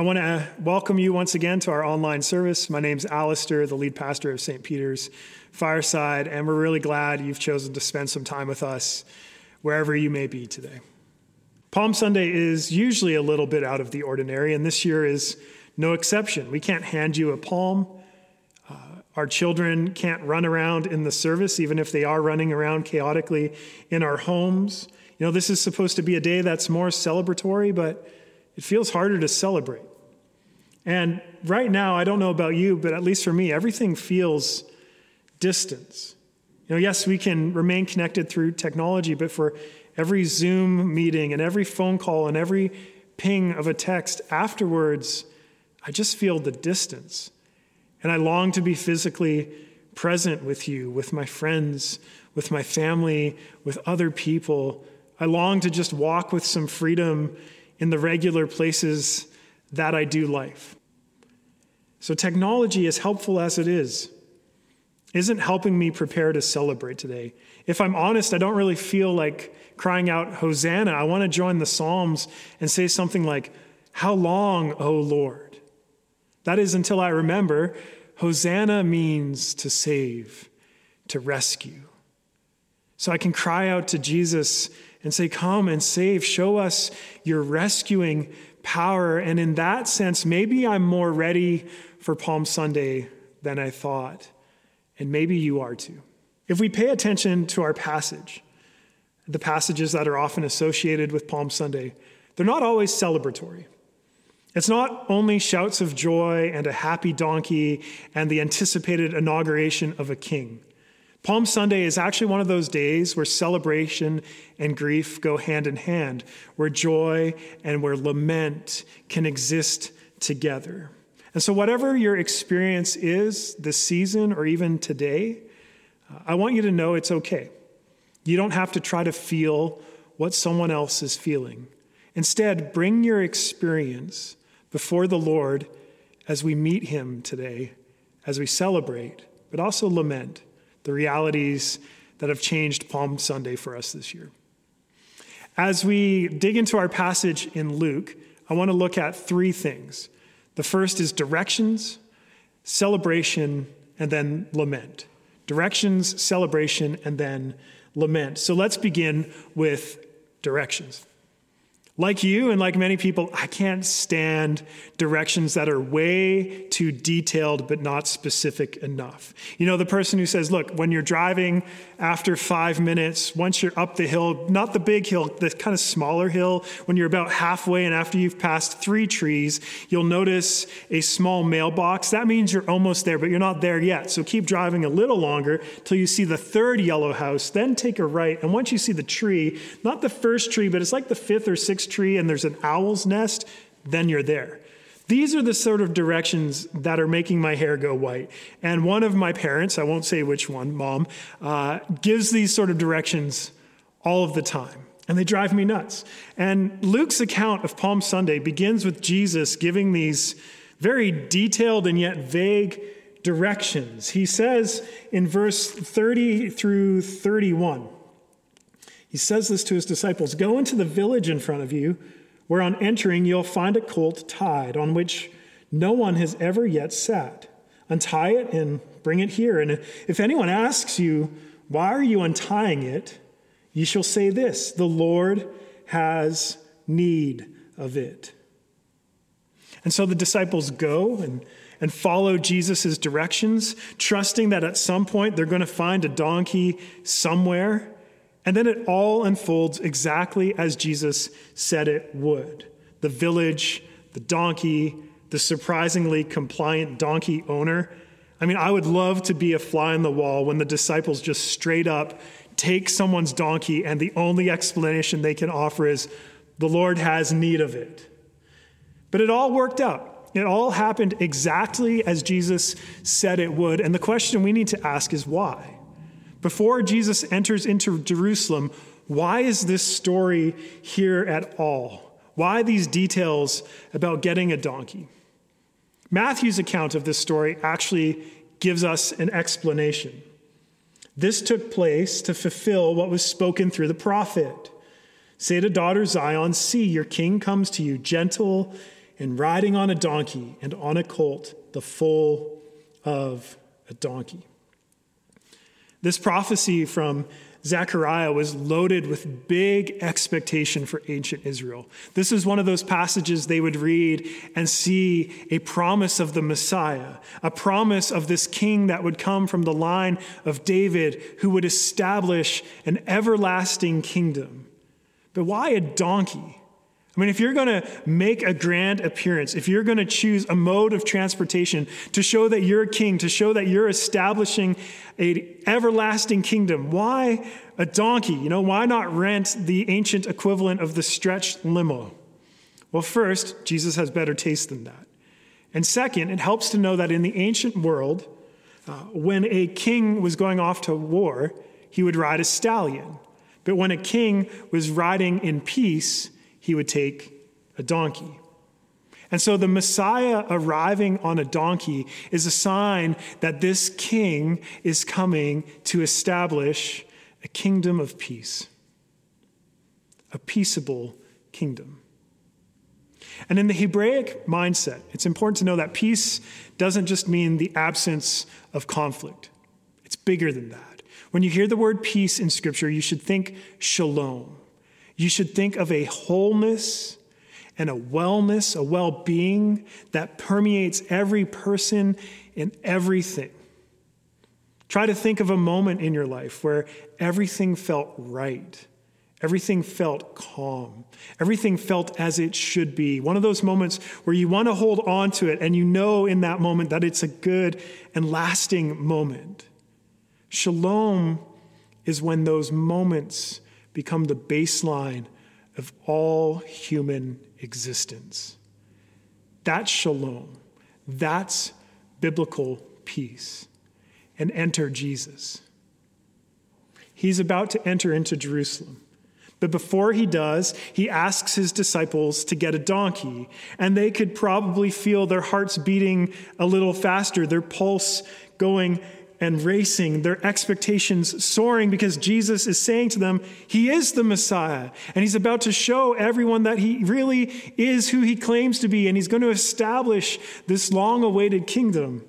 I want to welcome you once again to our online service. My name's Alistair, the lead pastor of St. Peter's Fireside, and we're really glad you've chosen to spend some time with us wherever you may be today. Palm Sunday is usually a little bit out of the ordinary, and this year is no exception. We can't hand you a palm. Uh, our children can't run around in the service, even if they are running around chaotically in our homes. You know, this is supposed to be a day that's more celebratory, but it feels harder to celebrate. And right now, I don't know about you, but at least for me, everything feels distance. You know, yes, we can remain connected through technology, but for every Zoom meeting and every phone call and every ping of a text afterwards, I just feel the distance. And I long to be physically present with you, with my friends, with my family, with other people. I long to just walk with some freedom in the regular places that I do life. So, technology, as helpful as it is, isn't helping me prepare to celebrate today. If I'm honest, I don't really feel like crying out, Hosanna. I want to join the Psalms and say something like, How long, O Lord? That is until I remember Hosanna means to save, to rescue. So I can cry out to Jesus and say, Come and save. Show us your rescuing power. And in that sense, maybe I'm more ready for Palm Sunday than I thought. And maybe you are too. If we pay attention to our passage, the passages that are often associated with Palm Sunday, they're not always celebratory. It's not only shouts of joy and a happy donkey and the anticipated inauguration of a king. Palm Sunday is actually one of those days where celebration and grief go hand in hand, where joy and where lament can exist together. And so, whatever your experience is this season or even today, I want you to know it's okay. You don't have to try to feel what someone else is feeling. Instead, bring your experience before the Lord as we meet Him today, as we celebrate, but also lament the realities that have changed Palm Sunday for us this year. As we dig into our passage in Luke, I want to look at three things. The first is directions, celebration, and then lament. Directions, celebration, and then lament. So let's begin with directions. Like you and like many people, I can't stand directions that are way too detailed but not specific enough. You know, the person who says, look, when you're driving after five minutes, once you're up the hill, not the big hill, the kind of smaller hill, when you're about halfway and after you've passed three trees, you'll notice a small mailbox. That means you're almost there, but you're not there yet. So keep driving a little longer till you see the third yellow house, then take a right. And once you see the tree, not the first tree, but it's like the fifth or sixth tree and there's an owl's nest, then you're there. These are the sort of directions that are making my hair go white. And one of my parents, I won't say which one, mom, uh, gives these sort of directions all of the time. And they drive me nuts. And Luke's account of Palm Sunday begins with Jesus giving these very detailed and yet vague directions. He says in verse 30 through 31, he says this to his disciples Go into the village in front of you, where on entering you'll find a colt tied, on which no one has ever yet sat. Untie it and bring it here. And if anyone asks you, Why are you untying it? you shall say this The Lord has need of it. And so the disciples go and, and follow Jesus' directions, trusting that at some point they're going to find a donkey somewhere and then it all unfolds exactly as Jesus said it would. The village, the donkey, the surprisingly compliant donkey owner. I mean, I would love to be a fly on the wall when the disciples just straight up take someone's donkey and the only explanation they can offer is, the Lord has need of it. But it all worked out. It all happened exactly as Jesus said it would. And the question we need to ask is why? Before Jesus enters into Jerusalem, why is this story here at all? Why these details about getting a donkey? Matthew's account of this story actually gives us an explanation. This took place to fulfill what was spoken through the prophet. Say to daughter Zion, See, your king comes to you, gentle and riding on a donkey and on a colt, the foal of a donkey. This prophecy from Zechariah was loaded with big expectation for ancient Israel. This is one of those passages they would read and see a promise of the Messiah, a promise of this king that would come from the line of David who would establish an everlasting kingdom. But why a donkey? I mean, if you're going to make a grand appearance, if you're going to choose a mode of transportation to show that you're a king, to show that you're establishing an everlasting kingdom, why a donkey? You know, why not rent the ancient equivalent of the stretched limo? Well, first, Jesus has better taste than that. And second, it helps to know that in the ancient world, uh, when a king was going off to war, he would ride a stallion. But when a king was riding in peace, he would take a donkey. And so the Messiah arriving on a donkey is a sign that this king is coming to establish a kingdom of peace, a peaceable kingdom. And in the Hebraic mindset, it's important to know that peace doesn't just mean the absence of conflict, it's bigger than that. When you hear the word peace in Scripture, you should think shalom. You should think of a wholeness and a wellness, a well being that permeates every person and everything. Try to think of a moment in your life where everything felt right. Everything felt calm. Everything felt as it should be. One of those moments where you want to hold on to it and you know in that moment that it's a good and lasting moment. Shalom is when those moments become the baseline of all human existence. That's shalom. That's biblical peace. And enter Jesus. He's about to enter into Jerusalem. But before he does, he asks his disciples to get a donkey, and they could probably feel their hearts beating a little faster, their pulse going and racing, their expectations soaring because Jesus is saying to them, He is the Messiah. And He's about to show everyone that He really is who He claims to be. And He's going to establish this long awaited kingdom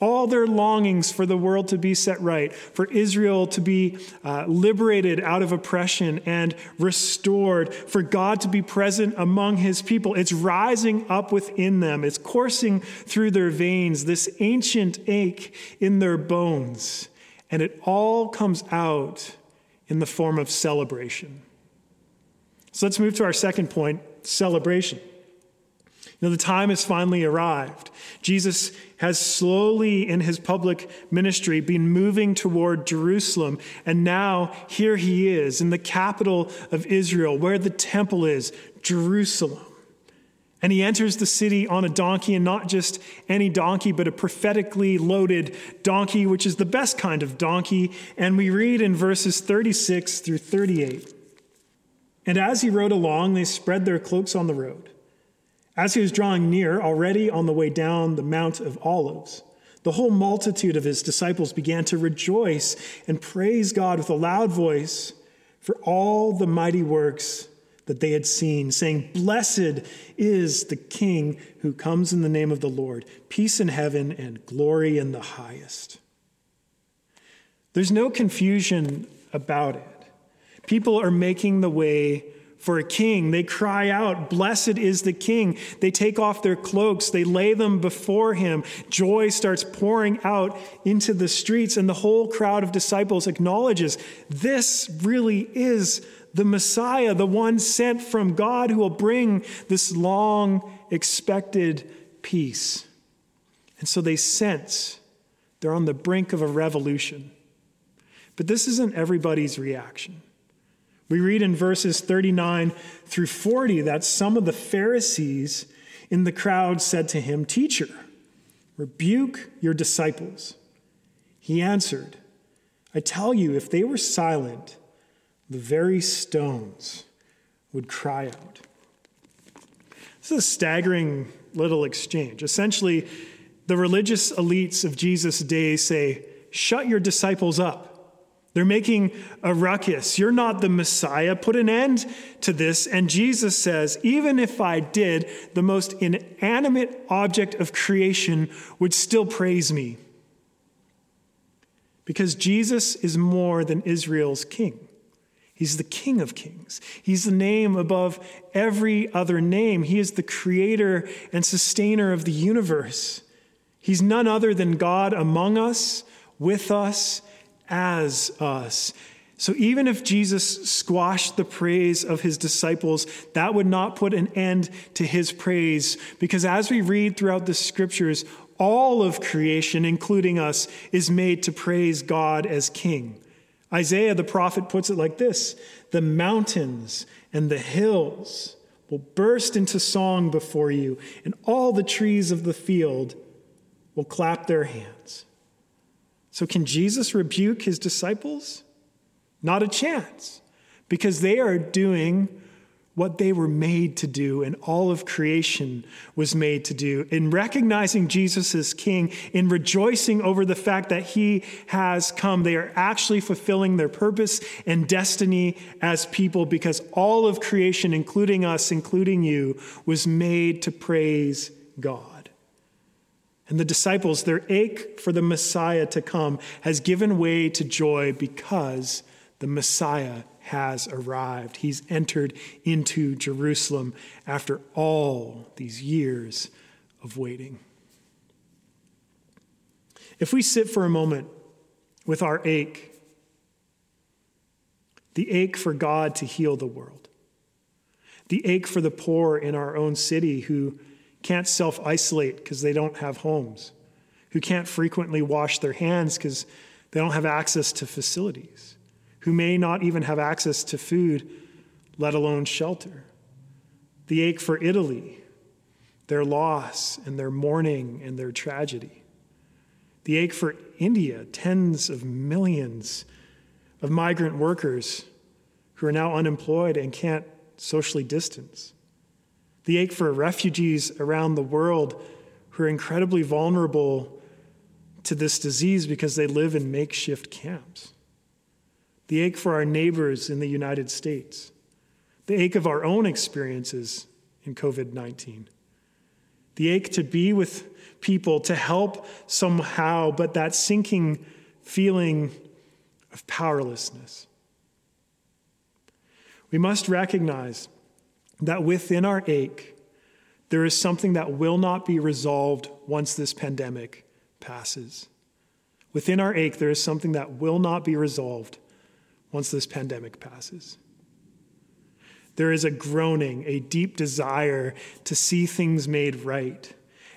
all their longings for the world to be set right, for Israel to be uh, liberated out of oppression and restored, for God to be present among his people. It's rising up within them, it's coursing through their veins, this ancient ache in their bones. And it all comes out in the form of celebration. So let's move to our second point celebration. Know, the time has finally arrived. Jesus has slowly, in his public ministry, been moving toward Jerusalem. And now here he is in the capital of Israel, where the temple is, Jerusalem. And he enters the city on a donkey, and not just any donkey, but a prophetically loaded donkey, which is the best kind of donkey. And we read in verses 36 through 38. And as he rode along, they spread their cloaks on the road. As he was drawing near, already on the way down the Mount of Olives, the whole multitude of his disciples began to rejoice and praise God with a loud voice for all the mighty works that they had seen, saying, Blessed is the King who comes in the name of the Lord, peace in heaven and glory in the highest. There's no confusion about it. People are making the way for a king. They cry out, Blessed is the king. They take off their cloaks, they lay them before him. Joy starts pouring out into the streets, and the whole crowd of disciples acknowledges this really is the Messiah, the one sent from God who will bring this long expected peace. And so they sense they're on the brink of a revolution. But this isn't everybody's reaction. We read in verses 39 through 40 that some of the Pharisees in the crowd said to him, Teacher, rebuke your disciples. He answered, I tell you, if they were silent, the very stones would cry out. This is a staggering little exchange. Essentially, the religious elites of Jesus' day say, Shut your disciples up. They're making a ruckus. You're not the Messiah. Put an end to this. And Jesus says, even if I did, the most inanimate object of creation would still praise me. Because Jesus is more than Israel's king. He's the King of Kings. He's the name above every other name. He is the creator and sustainer of the universe. He's none other than God among us, with us, as us. So even if Jesus squashed the praise of his disciples, that would not put an end to his praise. Because as we read throughout the scriptures, all of creation, including us, is made to praise God as King. Isaiah the prophet puts it like this The mountains and the hills will burst into song before you, and all the trees of the field will clap their hands. So, can Jesus rebuke his disciples? Not a chance, because they are doing what they were made to do and all of creation was made to do. In recognizing Jesus as King, in rejoicing over the fact that he has come, they are actually fulfilling their purpose and destiny as people because all of creation, including us, including you, was made to praise God. And the disciples, their ache for the Messiah to come has given way to joy because the Messiah has arrived. He's entered into Jerusalem after all these years of waiting. If we sit for a moment with our ache, the ache for God to heal the world, the ache for the poor in our own city who can't self isolate because they don't have homes, who can't frequently wash their hands because they don't have access to facilities, who may not even have access to food, let alone shelter. The ache for Italy, their loss and their mourning and their tragedy. The ache for India, tens of millions of migrant workers who are now unemployed and can't socially distance the ache for refugees around the world who are incredibly vulnerable to this disease because they live in makeshift camps, the ache for our neighbors in the United States, the ache of our own experiences in COVID 19, the ache to be with people, to help somehow, but that sinking feeling of powerlessness. We must recognize that within our ache, there is something that will not be resolved once this pandemic passes. Within our ache, there is something that will not be resolved once this pandemic passes. There is a groaning, a deep desire to see things made right.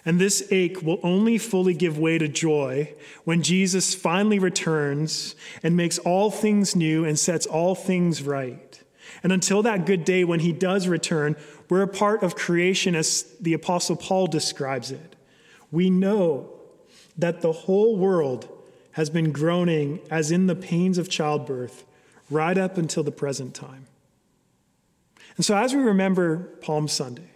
And this ache will only fully give way to joy when Jesus finally returns and makes all things new and sets all things right. And until that good day when he does return, we're a part of creation as the Apostle Paul describes it. We know that the whole world has been groaning as in the pains of childbirth right up until the present time. And so, as we remember Palm Sunday,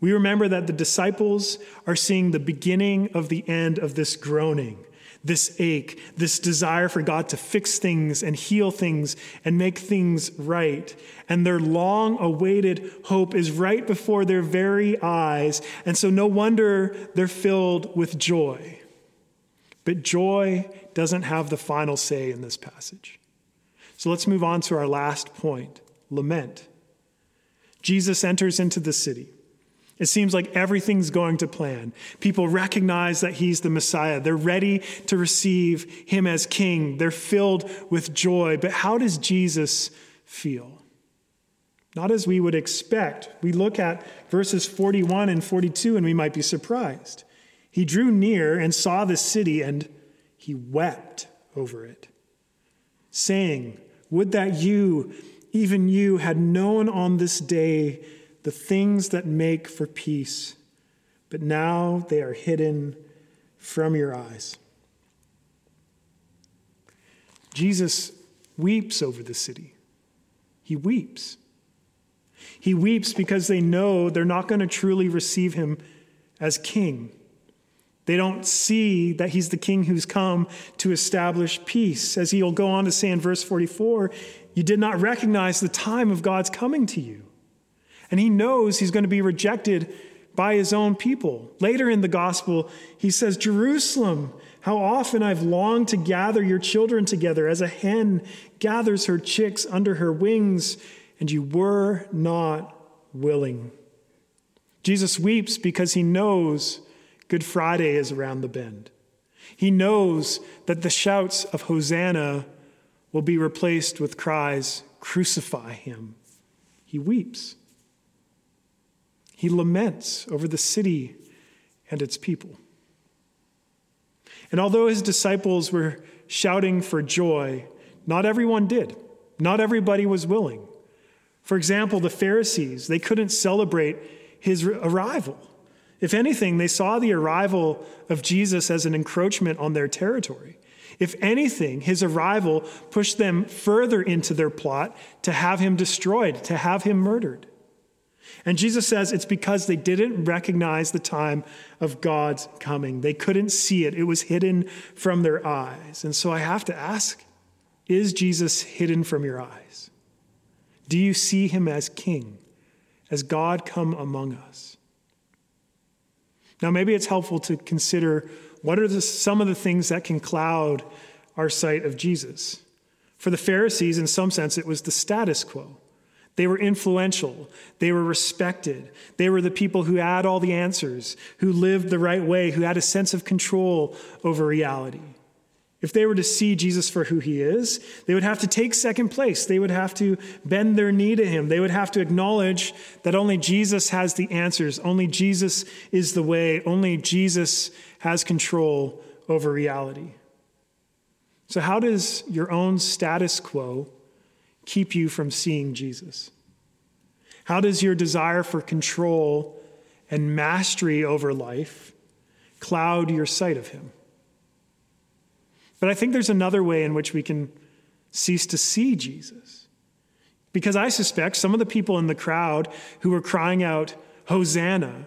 we remember that the disciples are seeing the beginning of the end of this groaning this ache, this desire for God to fix things and heal things and make things right. And their long awaited hope is right before their very eyes. And so, no wonder they're filled with joy. But joy doesn't have the final say in this passage. So, let's move on to our last point lament. Jesus enters into the city. It seems like everything's going to plan. People recognize that he's the Messiah. They're ready to receive him as king. They're filled with joy. But how does Jesus feel? Not as we would expect. We look at verses 41 and 42 and we might be surprised. He drew near and saw the city and he wept over it, saying, Would that you, even you, had known on this day the things that make for peace, but now they are hidden from your eyes. Jesus weeps over the city. He weeps. He weeps because they know they're not going to truly receive him as king. They don't see that he's the king who's come to establish peace. As he'll go on to say in verse 44, you did not recognize the time of God's coming to you. And he knows he's going to be rejected by his own people. Later in the gospel, he says, Jerusalem, how often I've longed to gather your children together as a hen gathers her chicks under her wings, and you were not willing. Jesus weeps because he knows Good Friday is around the bend. He knows that the shouts of Hosanna will be replaced with cries, Crucify him. He weeps. He laments over the city and its people. And although his disciples were shouting for joy, not everyone did. Not everybody was willing. For example, the Pharisees, they couldn't celebrate his arrival. If anything, they saw the arrival of Jesus as an encroachment on their territory. If anything, his arrival pushed them further into their plot to have him destroyed, to have him murdered. And Jesus says it's because they didn't recognize the time of God's coming. They couldn't see it, it was hidden from their eyes. And so I have to ask is Jesus hidden from your eyes? Do you see him as king, as God come among us? Now, maybe it's helpful to consider what are the, some of the things that can cloud our sight of Jesus. For the Pharisees, in some sense, it was the status quo. They were influential. They were respected. They were the people who had all the answers, who lived the right way, who had a sense of control over reality. If they were to see Jesus for who he is, they would have to take second place. They would have to bend their knee to him. They would have to acknowledge that only Jesus has the answers. Only Jesus is the way. Only Jesus has control over reality. So, how does your own status quo keep you from seeing Jesus? How does your desire for control and mastery over life cloud your sight of him? But I think there's another way in which we can cease to see Jesus. Because I suspect some of the people in the crowd who were crying out, Hosanna,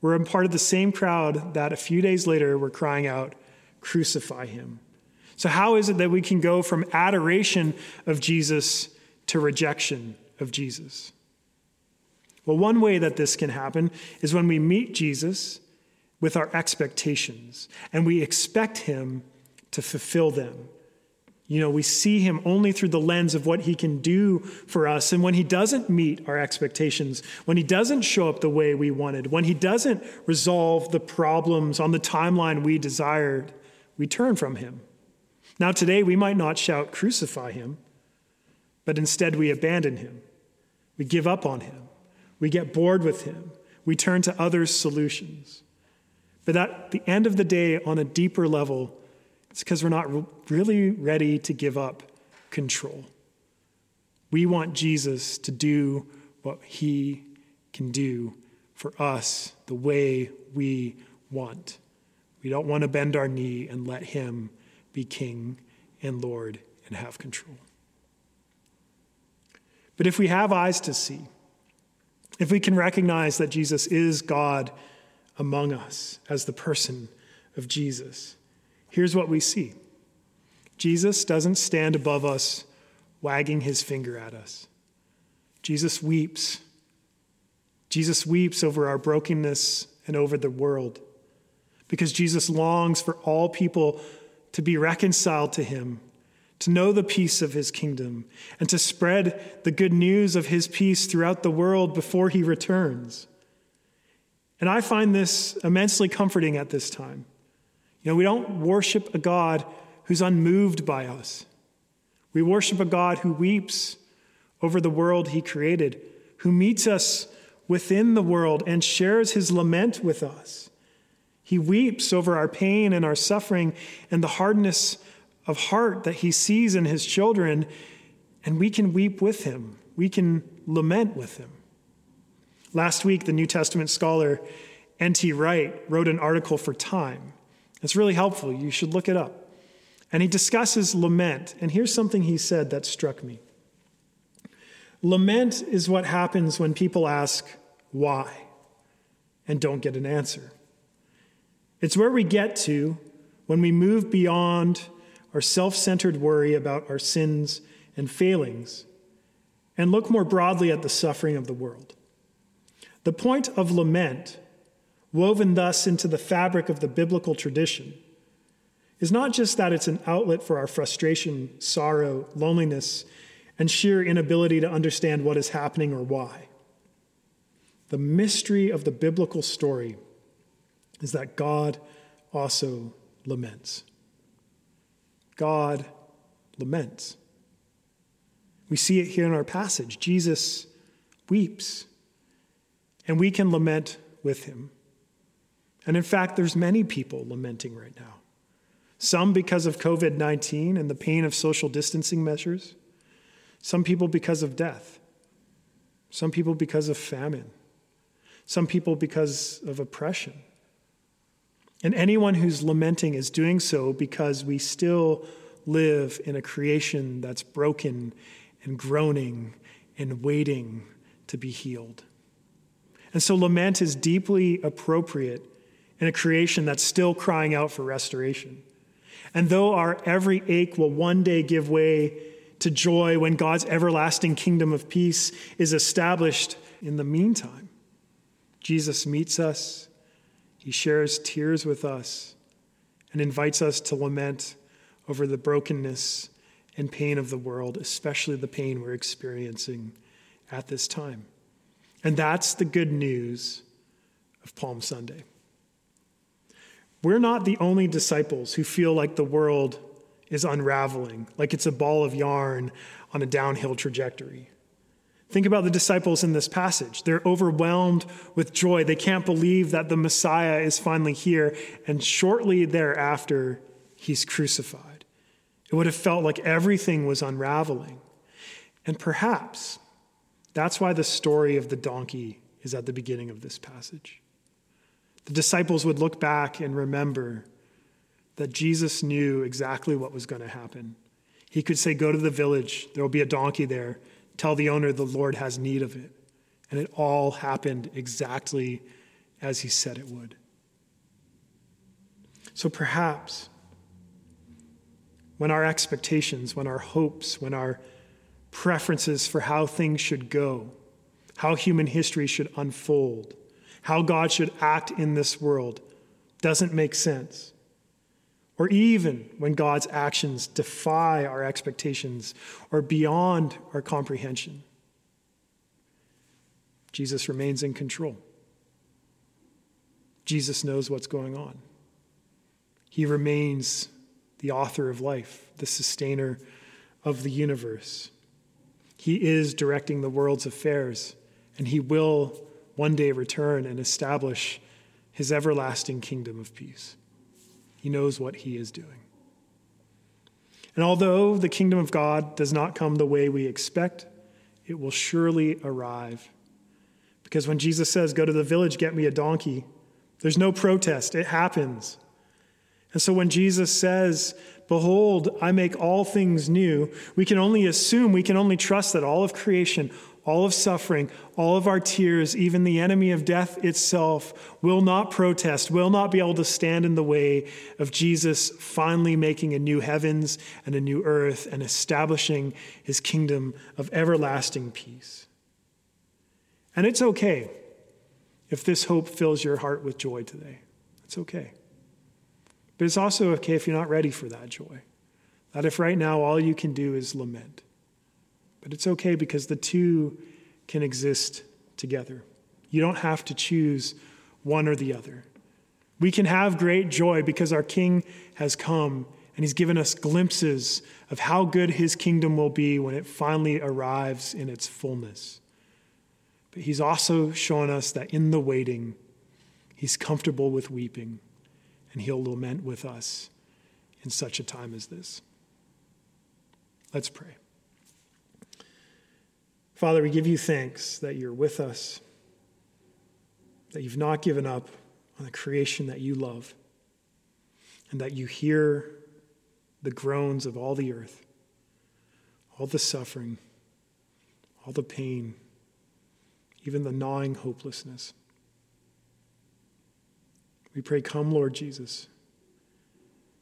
were a part of the same crowd that a few days later were crying out, Crucify him. So, how is it that we can go from adoration of Jesus to rejection of Jesus? Well, one way that this can happen is when we meet Jesus with our expectations and we expect him to fulfill them. You know, we see him only through the lens of what he can do for us. And when he doesn't meet our expectations, when he doesn't show up the way we wanted, when he doesn't resolve the problems on the timeline we desired, we turn from him. Now, today, we might not shout, Crucify him, but instead we abandon him. We give up on him. We get bored with him. We turn to other solutions. But at the end of the day, on a deeper level, it's because we're not really ready to give up control. We want Jesus to do what he can do for us the way we want. We don't want to bend our knee and let him be king and Lord and have control. But if we have eyes to see, if we can recognize that Jesus is God among us as the person of Jesus, here's what we see Jesus doesn't stand above us, wagging his finger at us. Jesus weeps. Jesus weeps over our brokenness and over the world because Jesus longs for all people to be reconciled to him, to know the peace of his kingdom, and to spread the good news of his peace throughout the world before he returns. And I find this immensely comforting at this time. You know, we don't worship a God who's unmoved by us. We worship a God who weeps over the world he created, who meets us within the world and shares his lament with us. He weeps over our pain and our suffering and the hardness of heart that he sees in his children, and we can weep with him. We can lament with him. Last week, the New Testament scholar N.T. Wright wrote an article for Time it's really helpful. You should look it up. And he discusses lament. And here's something he said that struck me Lament is what happens when people ask, why, and don't get an answer. It's where we get to when we move beyond our self centered worry about our sins and failings and look more broadly at the suffering of the world. The point of lament, woven thus into the fabric of the biblical tradition, is not just that it's an outlet for our frustration, sorrow, loneliness, and sheer inability to understand what is happening or why. The mystery of the biblical story is that God also laments. God laments. We see it here in our passage. Jesus weeps, and we can lament with him. And in fact, there's many people lamenting right now. Some because of COVID 19 and the pain of social distancing measures, some people because of death, some people because of famine, some people because of oppression. And anyone who's lamenting is doing so because we still live in a creation that's broken and groaning and waiting to be healed. And so lament is deeply appropriate in a creation that's still crying out for restoration. And though our every ache will one day give way to joy when God's everlasting kingdom of peace is established in the meantime, Jesus meets us, he shares tears with us, and invites us to lament over the brokenness and pain of the world, especially the pain we're experiencing at this time. And that's the good news of Palm Sunday. We're not the only disciples who feel like the world is unraveling, like it's a ball of yarn on a downhill trajectory. Think about the disciples in this passage. They're overwhelmed with joy. They can't believe that the Messiah is finally here, and shortly thereafter, he's crucified. It would have felt like everything was unraveling. And perhaps that's why the story of the donkey is at the beginning of this passage. The disciples would look back and remember that Jesus knew exactly what was going to happen. He could say, Go to the village, there will be a donkey there. Tell the owner the Lord has need of it. And it all happened exactly as he said it would. So perhaps when our expectations, when our hopes, when our preferences for how things should go, how human history should unfold, how God should act in this world doesn't make sense. Or even when God's actions defy our expectations or beyond our comprehension, Jesus remains in control. Jesus knows what's going on. He remains the author of life, the sustainer of the universe. He is directing the world's affairs, and he will one day return and establish his everlasting kingdom of peace. He knows what he is doing. And although the kingdom of God does not come the way we expect, it will surely arrive. Because when Jesus says, Go to the village, get me a donkey, there's no protest, it happens. And so when Jesus says, Behold, I make all things new, we can only assume, we can only trust that all of creation, all of suffering, all of our tears, even the enemy of death itself, will not protest, will not be able to stand in the way of Jesus finally making a new heavens and a new earth and establishing his kingdom of everlasting peace. And it's okay if this hope fills your heart with joy today. It's okay. But it's also okay if you're not ready for that joy. That if right now all you can do is lament. But it's okay because the two can exist together. You don't have to choose one or the other. We can have great joy because our King has come and he's given us glimpses of how good his kingdom will be when it finally arrives in its fullness. But he's also shown us that in the waiting, he's comfortable with weeping and he'll lament with us in such a time as this. Let's pray. Father, we give you thanks that you're with us, that you've not given up on the creation that you love, and that you hear the groans of all the earth, all the suffering, all the pain, even the gnawing hopelessness. We pray, Come, Lord Jesus.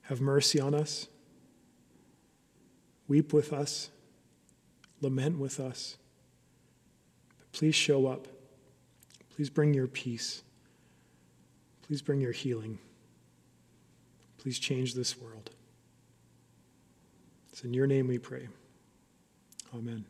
Have mercy on us. Weep with us. Lament with us. Please show up. Please bring your peace. Please bring your healing. Please change this world. It's in your name we pray. Amen.